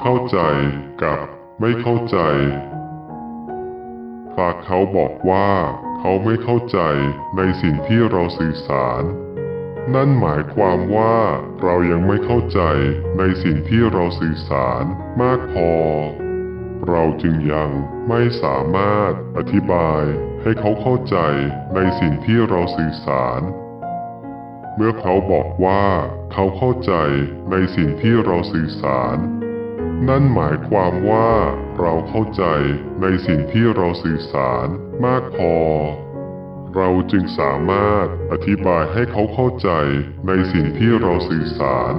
เข้าใจกับไม่เข้าใจ ฝากเขาบอกว่า เขาไม่เข้าใจในสิ่งที่เราสื่อสาร นั่นหมายความว่าเรายังไม่เข้าใจในสิ่งที่เราสื่อสารมากพอ เราจึงยังไม่สามารถอธิบายให้เขาเข้าใจในสิ่งที่เราสื่อสาร มื่อเขาบอกว่าเขาเข้าใจในสิ่งที่เราสื่อสาร นั่นหมายความว่าเราเข้าใจในสิ่งที่เราสื่อสารมากพอ เราจึงสามารถอธิบายให้เขาเข้าใจในสิ่งที่เราสื่อสาร